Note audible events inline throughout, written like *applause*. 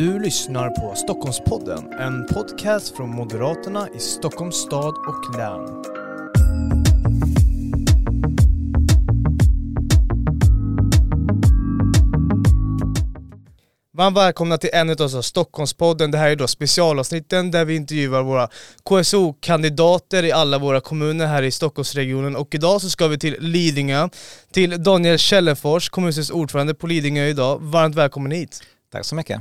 Du lyssnar på Stockholmspodden, en podcast från Moderaterna i Stockholms stad och län. Varmt välkomna till en av Stockholmspodden. Det här är då specialavsnitten där vi intervjuar våra KSO-kandidater i alla våra kommuner här i Stockholmsregionen. Och idag så ska vi till Lidingö, till Daniel Källenfors, kommunstyrelsens ordförande på Lidingö idag. Varmt välkommen hit. Tack så mycket.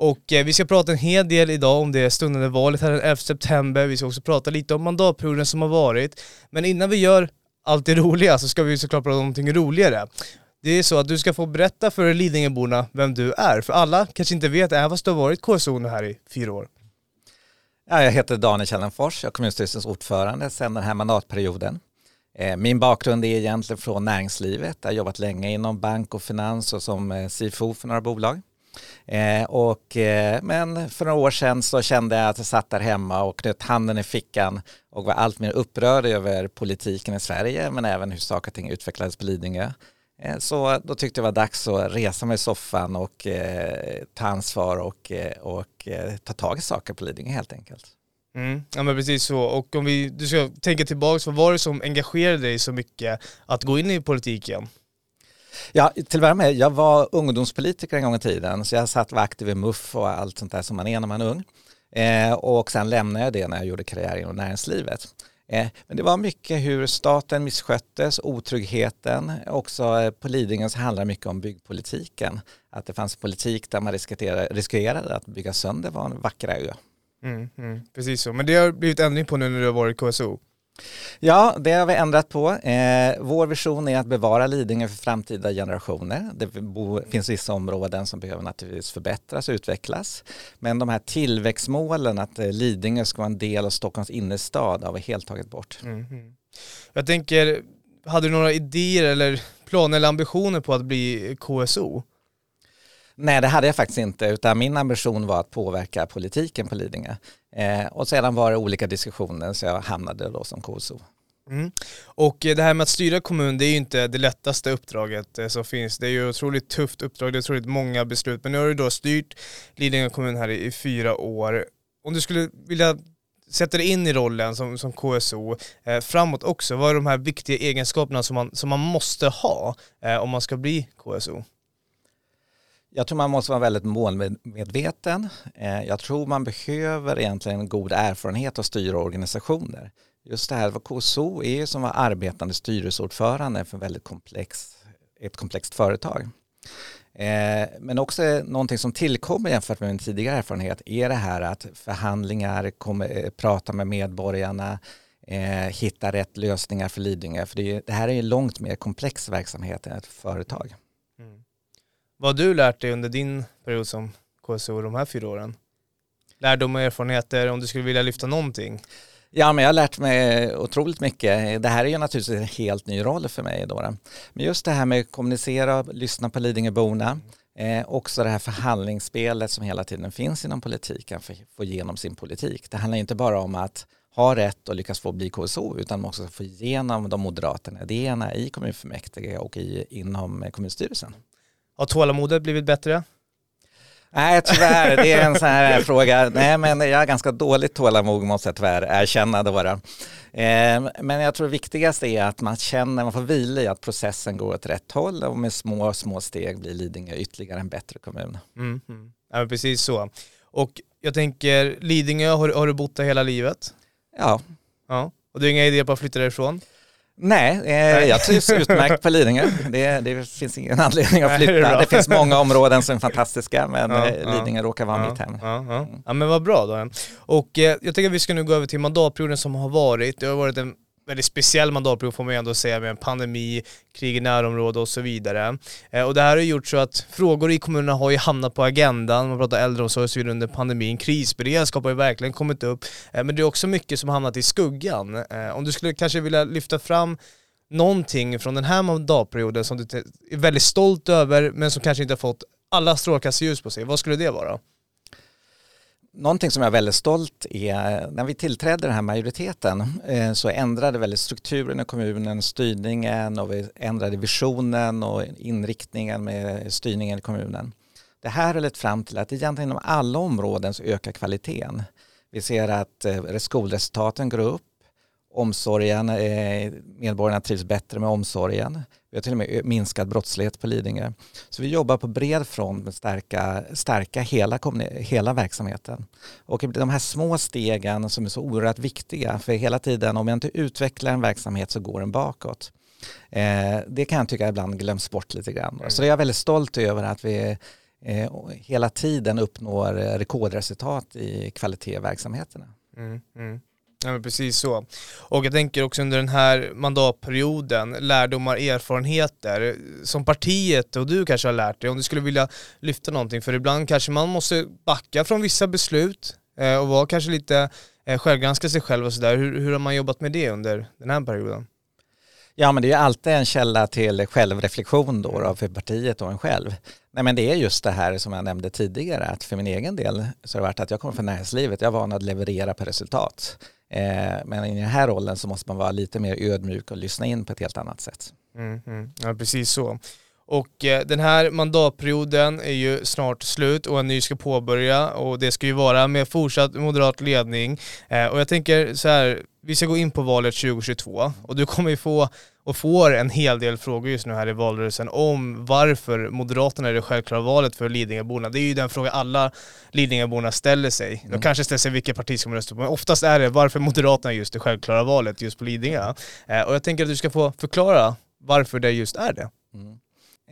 Och eh, vi ska prata en hel del idag om det stundande valet här den 11 september. Vi ska också prata lite om mandatperioden som har varit. Men innan vi gör allt det roliga så ska vi såklart prata om någonting roligare. Det är så att du ska få berätta för Lidingöborna vem du är. För alla kanske inte vet, även fast du har varit KSO här i fyra år. Ja, jag heter Daniel Källenfors, jag är kommunstyrelsens ordförande sedan den här mandatperioden. Eh, min bakgrund är egentligen från näringslivet. Jag har jobbat länge inom bank och finans och som eh, CFO för några bolag. Eh, och, eh, men för några år sedan så kände jag att jag satt där hemma och knöt handen i fickan och var allt mer upprörd över politiken i Sverige men även hur saker och ting utvecklades på Lidingö. Eh, Så då tyckte jag det var dags att resa mig i soffan och eh, ta ansvar och, eh, och eh, ta tag i saker på Lidingö helt enkelt. Mm. Ja men precis så. Och om vi, du ska tänka tillbaka, vad var det som engagerade dig så mycket att gå in i politiken? Ja, till att börja med, jag var ungdomspolitiker en gång i tiden så jag satt var aktiv i MUF och allt sånt där som man är när man är ung. Eh, och sen lämnade jag det när jag gjorde karriär inom näringslivet. Eh, men det var mycket hur staten missköttes, otryggheten. Också eh, på Lidingö så handlar det mycket om byggpolitiken. Att det fanns politik där man riskerade, riskerade att bygga sönder var en vackra ö. Mm, mm, precis så. Men det har blivit ändring på nu när du har varit KSO. Ja, det har vi ändrat på. Eh, vår vision är att bevara Lidingö för framtida generationer. Det bo, finns vissa områden som behöver naturligtvis förbättras och utvecklas. Men de här tillväxtmålen att eh, Lidingö ska vara en del av Stockholms innerstad har vi helt tagit bort. Mm. Jag tänker, hade du några idéer eller planer eller ambitioner på att bli KSO? Nej, det hade jag faktiskt inte, utan min ambition var att påverka politiken på Lidingö. Eh, och sedan var det olika diskussioner så jag hamnade då som KSO. Mm. Och eh, det här med att styra kommun, det är ju inte det lättaste uppdraget eh, som finns. Det är ju otroligt tufft uppdrag, det är otroligt många beslut. Men nu har du då styrt Lidingö kommun här i, i fyra år. Om du skulle vilja sätta dig in i rollen som, som KSO eh, framåt också, vad är de här viktiga egenskaperna som man, som man måste ha eh, om man ska bli KSO? Jag tror man måste vara väldigt målmedveten. Eh, jag tror man behöver egentligen en god erfarenhet av styra organisationer. Just det här, KSO är ju som var arbetande styrelseordförande för väldigt komplex, ett komplext företag. Eh, men också någonting som tillkommer jämfört med min tidigare erfarenhet är det här att förhandlingar, eh, prata med medborgarna, hitta rätt lösningar för Lidingö. För det, det här är ju långt mer komplex verksamhet än ett företag. Vad har du lärt dig under din period som KSO de här fyra åren? Lärdom och erfarenheter, om du skulle vilja lyfta någonting? Ja, men jag har lärt mig otroligt mycket. Det här är ju naturligtvis en helt ny roll för mig. Då. Men just det här med att kommunicera, lyssna på Lidingöborna, eh, också det här förhandlingsspelet som hela tiden finns inom politiken för att få igenom sin politik. Det handlar inte bara om att ha rätt och lyckas få bli KSO utan också få igenom de moderata idéerna i kommunfullmäktige och i, inom kommunstyrelsen. Har tålamodet blivit bättre? Nej tyvärr, det är en sån här *laughs* fråga. Nej men jag har ganska dåligt tålamod måste jag tyvärr erkänna då. Eh, men jag tror det viktigaste är att man känner, man får vila i att processen går åt rätt håll och med små, små steg blir Lidingö ytterligare en bättre kommun. Mm, mm. Ja, precis så. Och jag tänker, Lidingö, har, har du bott där hela livet? Ja. Ja. Och du har inga idéer på att flytta därifrån? Nej, eh, jag trivs utmärkt på Lidingö. Det, det, finns ingen *laughs* anledning att flytta. Det, det, finns många områden som är fantastiska men ja, eh, Lidingö ja, råkar vara ja, mitt hem. Ja, ja. ja men vad bra då. Och eh, jag tänker att vi ska nu gå över till mandatperioden som har varit. Det har varit en väldigt speciell mandatperiod får man ju ändå säga med en pandemi, krig i närområde och så vidare. Eh, och det här har gjort så att frågor i kommunerna har ju hamnat på agendan, man pratar äldreomsorg och så vidare under pandemin, krisberedskap har ju verkligen kommit upp, eh, men det är också mycket som har hamnat i skuggan. Eh, om du skulle kanske vilja lyfta fram någonting från den här mandatperioden som du är väldigt stolt över men som kanske inte har fått alla strålkastarljus på sig, vad skulle det vara? Någonting som jag är väldigt stolt är, när vi tillträdde den här majoriteten eh, så ändrade väldigt strukturen i kommunen, styrningen och vi ändrade visionen och inriktningen med styrningen i kommunen. Det här har lett fram till att egentligen inom alla områden så ökar kvaliteten. Vi ser att eh, skolresultaten går upp, omsorgen, eh, medborgarna trivs bättre med omsorgen. Vi har till och med minskat brottslighet på Lidingö. Så vi jobbar på bred front med att stärka, stärka hela, hela verksamheten. Och de här små stegen som är så oerhört viktiga, för hela tiden om jag inte utvecklar en verksamhet så går den bakåt. Eh, det kan jag tycka ibland glöms bort lite grann. Mm. Så jag är väldigt stolt över att vi eh, hela tiden uppnår rekordresultat i kvalitet i verksamheterna. Mm, mm. Ja men precis så. Och jag tänker också under den här mandatperioden, lärdomar, erfarenheter som partiet och du kanske har lärt dig, om du skulle vilja lyfta någonting, för ibland kanske man måste backa från vissa beslut eh, och vara kanske lite eh, självgranska sig själv och sådär. Hur, hur har man jobbat med det under den här perioden? Ja men det är alltid en källa till självreflektion då, då för partiet och en själv. Nej men det är just det här som jag nämnde tidigare att för min egen del så har det varit att jag kommer från näringslivet, jag är van att leverera på resultat. Eh, men i den här rollen så måste man vara lite mer ödmjuk och lyssna in på ett helt annat sätt. Mm, mm. Ja, precis så. Och eh, den här mandatperioden är ju snart slut och en ny ska påbörja och det ska ju vara med fortsatt moderat ledning. Eh, och jag tänker så här, vi ska gå in på valet 2022 och du kommer ju få och får en hel del frågor just nu här i valrörelsen om varför Moderaterna är det självklara valet för Lidingöborna. Det är ju den fråga alla Lidingöborna ställer sig. Mm. De kanske ställer sig vilket parti ska man rösta på, men oftast är det varför Moderaterna är just det självklara valet just på Lidingö. Eh, och jag tänker att du ska få förklara varför det just är det. Mm.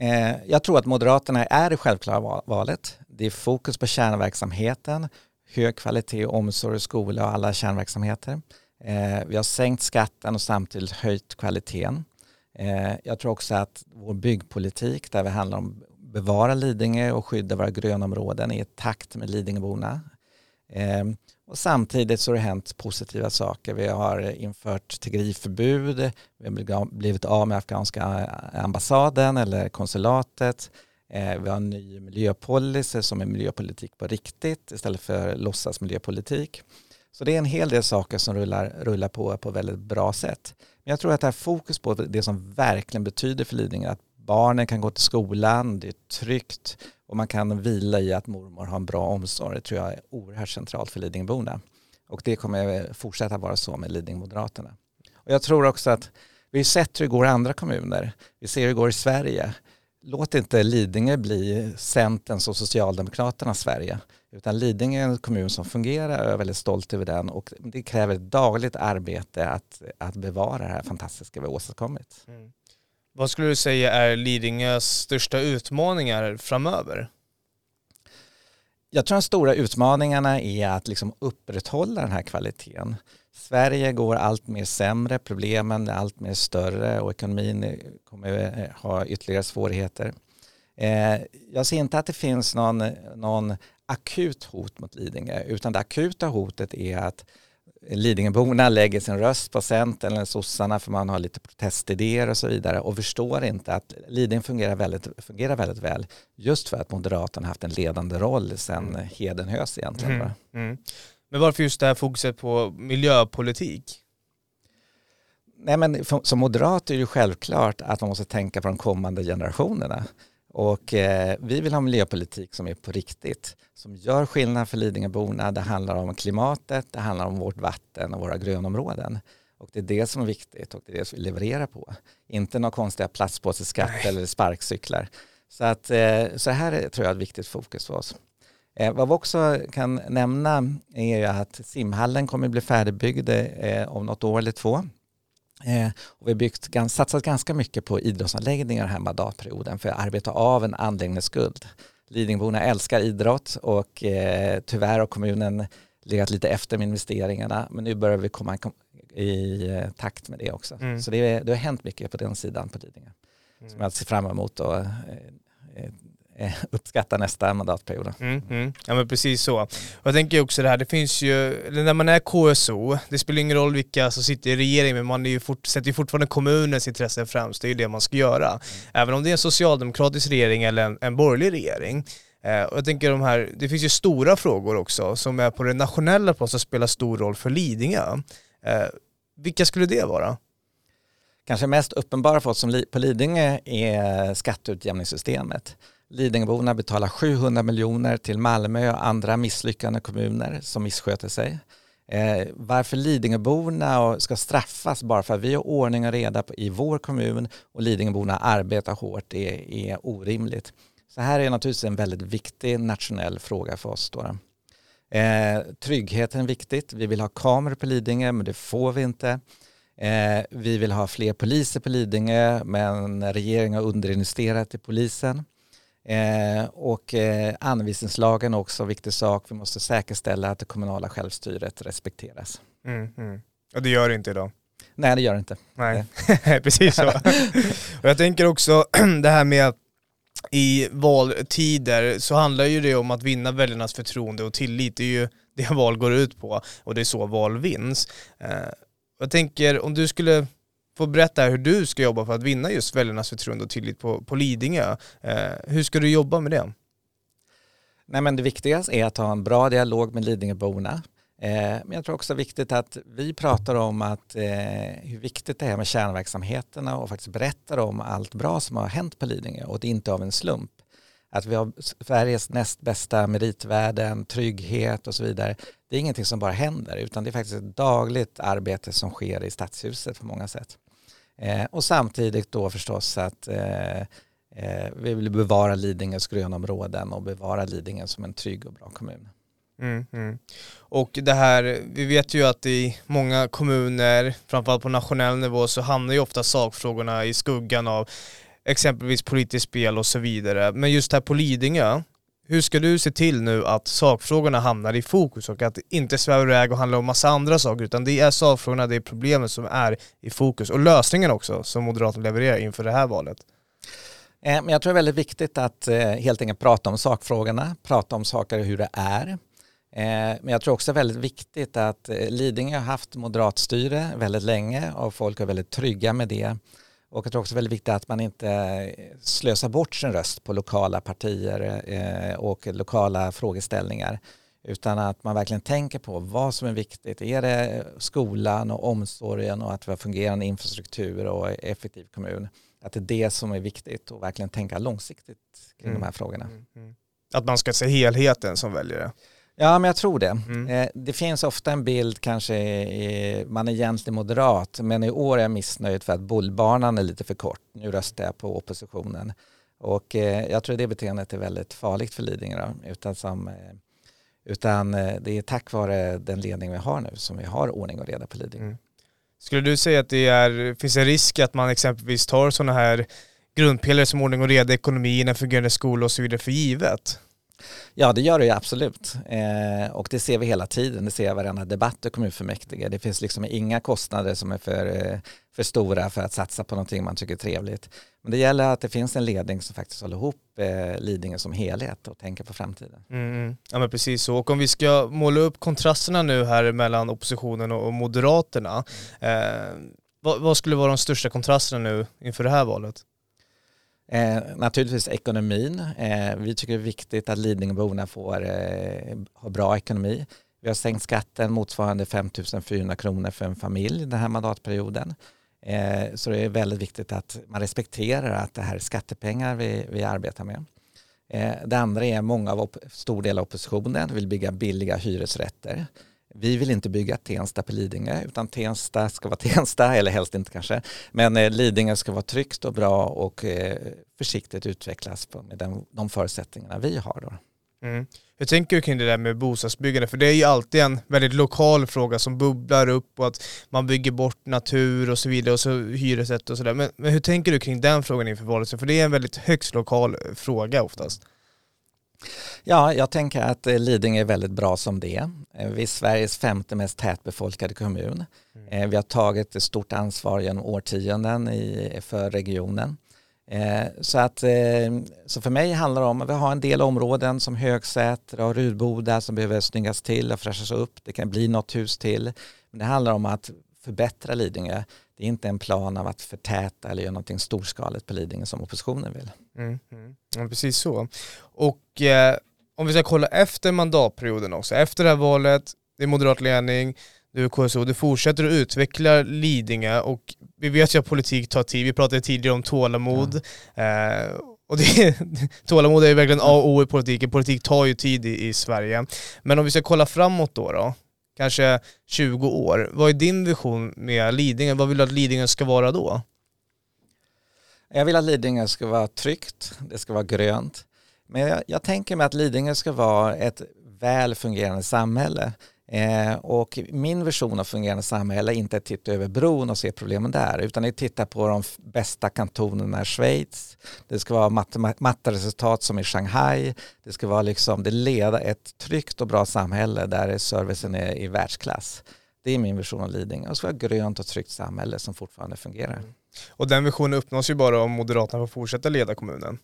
Eh, jag tror att Moderaterna är det självklara valet. Det är fokus på kärnverksamheten, hög kvalitet, omsorg, skola och alla kärnverksamheter. Eh, vi har sänkt skatten och samtidigt höjt kvaliteten. Eh, jag tror också att vår byggpolitik där vi handlar om att bevara Lidingö och skydda våra grönområden är i takt med Lidingöborna. Eh, och samtidigt så har det hänt positiva saker. Vi har infört tiggeriförbud, vi har blivit av med afghanska ambassaden eller konsulatet. Eh, vi har en ny miljöpolicy som är miljöpolitik på riktigt istället för låtsas miljöpolitik. Så det är en hel del saker som rullar, rullar på på väldigt bra sätt. Men jag tror att det här fokus på det som verkligen betyder för Lidingö, att barnen kan gå till skolan, det är tryggt och man kan vila i att mormor har en bra omsorg, det tror jag är oerhört centralt för Lidingöborna. Och det kommer fortsätta vara så med Lidingö-Moderaterna. Och jag tror också att vi har sett hur det går i andra kommuner. Vi ser hur det går i Sverige. Låt inte Lidingö bli Centerns och Socialdemokraternas Sverige. Utan Lidingö är en kommun som fungerar och jag är väldigt stolt över den och det kräver ett dagligt arbete att, att bevara det här fantastiska vi har åstadkommit. Mm. Vad skulle du säga är Lidingös största utmaningar framöver? Jag tror de stora utmaningarna är att liksom upprätthålla den här kvaliteten. Sverige går allt mer sämre, problemen är allt mer större och ekonomin kommer ha ytterligare svårigheter. Eh, jag ser inte att det finns någon, någon akut hot mot Lidingö utan det akuta hotet är att Lidingöborna lägger sin röst på Centern eller sossarna för man har lite protestidéer och så vidare och förstår inte att Lidingö fungerar väldigt, fungerar väldigt väl just för att Moderaterna haft en ledande roll sedan mm. Hedenhös egentligen. Mm. Mm. Men varför just det här fokuset på miljöpolitik? Nej men som moderat är det ju självklart att man måste tänka på de kommande generationerna. Och eh, vi vill ha miljöpolitik som är på riktigt, som gör skillnad för Lidingöborna. Det handlar om klimatet, det handlar om vårt vatten och våra grönområden. Och det är det som är viktigt och det är det som vi levererar på. Inte några konstiga plastpåseskatt eller sparkcyklar. Så, att, eh, så här är, tror jag ett viktigt fokus för oss. Eh, vad vi också kan nämna är att simhallen kommer bli färdigbyggd eh, om något år eller två. Eh, och vi har byggt, satsat ganska mycket på idrottsanläggningar den här mandatperioden för att arbeta av en anläggningsskuld. Lidingöborna älskar idrott och eh, tyvärr har kommunen legat lite efter med investeringarna men nu börjar vi komma i eh, takt med det också. Mm. Så det, det har hänt mycket på den sidan på Lidingö mm. som jag ser fram emot att Eh, uppskatta nästa mandatperiod. Mm, mm. Ja men precis så. Och jag tänker också det här, det finns ju, när man är KSO, det spelar ingen roll vilka som sitter i regeringen, men man är ju fort, sätter ju fortfarande kommunens intressen främst, det är ju det man ska göra. Även om det är en socialdemokratisk regering eller en, en borgerlig regering. Eh, och jag tänker de här, det finns ju stora frågor också som är på det nationella planet som spelar stor roll för Lidingö. Eh, vilka skulle det vara? Kanske mest uppenbara för oss som på Lidingö är skatteutjämningssystemet. Lidingöborna betalar 700 miljoner till Malmö och andra misslyckande kommuner som missköter sig. Eh, varför Lidingöborna ska straffas bara för att vi har ordning och reda på, i vår kommun och Lidingöborna arbetar hårt är, är orimligt. Så här är naturligtvis en väldigt viktig nationell fråga för oss. Då. Eh, tryggheten är viktigt. Vi vill ha kameror på Lidingö men det får vi inte. Eh, vi vill ha fler poliser på Lidingö men regeringen har underinvesterat i polisen. Eh, och eh, anvisningslagen är också en viktig sak. Vi måste säkerställa att det kommunala självstyret respekteras. Mm, mm. Och det gör det inte idag? Nej, det gör det inte. Nej, *laughs* precis så. *laughs* och jag tänker också *clears throat* det här med i valtider så handlar ju det om att vinna väljarnas förtroende och tillit. Det är ju det val går ut på och det är så val vinns. Eh, jag tänker om du skulle få berätta hur du ska jobba för att vinna just väljarnas förtroende och tillit på, på Lidingö. Eh, hur ska du jobba med det? Nej, men det viktigaste är att ha en bra dialog med Lidingöborna. Eh, men jag tror också det är viktigt att vi pratar om att, eh, hur viktigt det är med kärnverksamheterna och faktiskt berättar om allt bra som har hänt på Lidingö och det är inte av en slump. Att vi har Sveriges näst bästa meritvärden, trygghet och så vidare. Det är ingenting som bara händer utan det är faktiskt ett dagligt arbete som sker i stadshuset på många sätt. Eh, och samtidigt då förstås att eh, eh, vi vill bevara Lidingös grönområden och bevara Lidingö som en trygg och bra kommun. Mm, mm. Och det här, vi vet ju att i många kommuner, framförallt på nationell nivå, så hamnar ju ofta sakfrågorna i skuggan av exempelvis politiskt spel och så vidare. Men just här på Lidingö, hur ska du se till nu att sakfrågorna hamnar i fokus och att det inte svävar iväg och handlar om massa andra saker utan det är sakfrågorna, det är problemet som är i fokus och lösningen också som Moderaterna levererar inför det här valet? Eh, men jag tror det är väldigt viktigt att eh, helt enkelt prata om sakfrågorna, prata om saker och hur det är. Eh, men jag tror också det är väldigt viktigt att Lidingö har haft moderatstyre väldigt länge och folk är väldigt trygga med det. Och jag tror också väldigt viktigt att man inte slösar bort sin röst på lokala partier eh, och lokala frågeställningar utan att man verkligen tänker på vad som är viktigt. Är det skolan och omsorgen och att vi har fungerande infrastruktur och effektiv kommun? Att det är det som är viktigt och verkligen tänka långsiktigt kring mm. de här frågorna. Mm. mm. Att man ska se helheten som väljare? Ja, men jag tror det. Mm. Eh, det finns ofta en bild, kanske man är egentligen moderat, men i år är jag missnöjd för att bullbanan är lite för kort. Nu röstar jag på oppositionen. Och eh, jag tror det beteendet är väldigt farligt för Lidingö. Utan, som, eh, utan det är tack vare den ledning vi har nu som vi har ordning och reda på Lidingö. Mm. Skulle du säga att det är, finns en risk att man exempelvis tar sådana här grundpelare som ordning och reda, ekonomi, en fungerande skola och så vidare för givet? Ja, det gör det ju absolut. Eh, och det ser vi hela tiden. Det ser jag varenda debatt i kommunfullmäktige. Det finns liksom inga kostnader som är för, eh, för stora för att satsa på någonting man tycker är trevligt. Men det gäller att det finns en ledning som faktiskt håller ihop eh, Lidingö som helhet och tänker på framtiden. Mm, mm. ja men precis så. Och om vi ska måla upp kontrasterna nu här mellan oppositionen och Moderaterna. Eh, vad, vad skulle vara de största kontrasterna nu inför det här valet? Eh, naturligtvis ekonomin. Eh, vi tycker det är viktigt att Lidingöborna får eh, ha bra ekonomi. Vi har sänkt skatten motsvarande 5 400 kronor för en familj den här mandatperioden. Eh, så det är väldigt viktigt att man respekterar att det här är skattepengar vi, vi arbetar med. Eh, det andra är många av stor del av oppositionen vill bygga billiga hyresrätter. Vi vill inte bygga Tensta på Lidingö utan Tensta ska vara *laughs* Tensta, eller helst inte kanske. Men eh, Lidingö ska vara tryggt och bra och eh, försiktigt utvecklas med den, de förutsättningarna vi har. Då. Mm. Hur tänker du kring det där med bostadsbyggande? För det är ju alltid en väldigt lokal fråga som bubblar upp och att man bygger bort natur och så vidare och så hyresrätt och sådär. Men, men hur tänker du kring den frågan inför valet? För det är en väldigt högst lokal eh, fråga oftast. Ja, jag tänker att eh, Lidingö är väldigt bra som det är. Eh, vi är Sveriges femte mest tätbefolkade kommun. Mm. Eh, vi har tagit ett stort ansvar genom årtionden i, för regionen. Så, att, så för mig handlar det om att vi har en del områden som Högsäter och Rudboda som behöver snyggas till och fräschas upp. Det kan bli något hus till. Men det handlar om att förbättra Lidingö. Det är inte en plan av att förtäta eller göra någonting storskaligt på Lidingö som oppositionen vill. Mm, mm. Ja, precis så. Och eh, om vi ska kolla efter mandatperioden också, efter det här valet, det är moderat ledning, du är KSO, du fortsätter att utveckla Lidingö och vi vet ju att politik tar tid, vi pratade tidigare om tålamod. Ja. Eh, och det, *laughs* tålamod är ju verkligen A och O i politiken. Politik tar ju tid i, i Sverige. Men om vi ska kolla framåt då, då kanske 20 år. Vad är din vision med Lidingö? Vad vill du att Lidingö ska vara då? Jag vill att Lidingö ska vara tryggt, det ska vara grönt. Men jag, jag tänker mig att Lidingö ska vara ett väl fungerande samhälle. Eh, och min vision av fungerande samhälle är inte att titta över bron och se problemen där utan att titta på de bästa kantonerna i Schweiz. Det ska vara matteresultat som i Shanghai. Det ska vara liksom, det leda ett tryggt och bra samhälle där servicen är i världsklass. Det är min vision av Lidingö. Och så ett grönt och tryggt samhälle som fortfarande fungerar. Mm. Och den visionen uppnås ju bara om Moderaterna får fortsätta leda kommunen.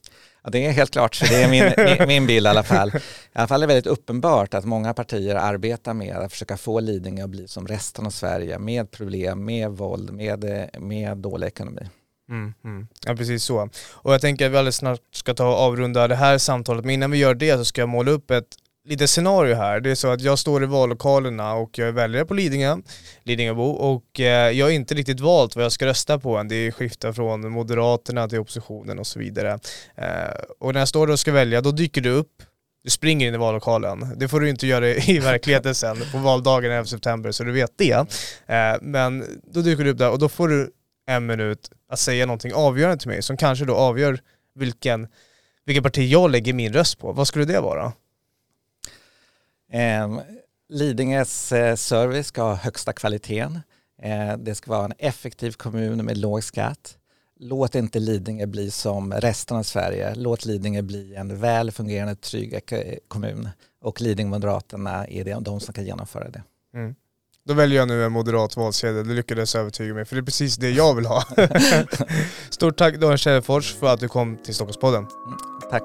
Ja, det är helt klart, så det är min, min, min bild i alla fall. I alla fall är det väldigt uppenbart att många partier arbetar med att försöka få Lidingö att bli som resten av Sverige med problem, med våld, med, med dålig ekonomi. Mm, mm. Ja precis så. Och jag tänker att vi alldeles snart ska ta och avrunda det här samtalet, men innan vi gör det så ska jag måla upp ett lite scenario här. Det är så att jag står i vallokalerna och jag är väljare på Lidingö, Lidingöbo, och eh, jag har inte riktigt valt vad jag ska rösta på än. Det skiftar från Moderaterna till oppositionen och så vidare. Eh, och när jag står där och ska välja, då dyker du upp du springer in i vallokalen. Det får du inte göra i verkligheten sen på valdagen i september, så du vet det. Eh, men då dyker du upp där och då får du en minut att säga någonting avgörande till mig som kanske då avgör vilken, vilken parti jag lägger min röst på. Vad skulle det vara? Eh, Lidingös eh, service ska ha högsta kvaliteten. Eh, det ska vara en effektiv kommun med låg skatt. Låt inte Lidingö bli som resten av Sverige. Låt Lidingö bli en väl fungerande, trygg kommun. Och Lidingö-moderaterna är det, de som kan genomföra det. Mm. Då väljer jag nu en moderat valsedel, det lyckades övertyga mig, för det är precis det jag vill ha. *laughs* Stort tack Daniel Kjellfors för att du kom till Stockholmspodden. Mm, tack.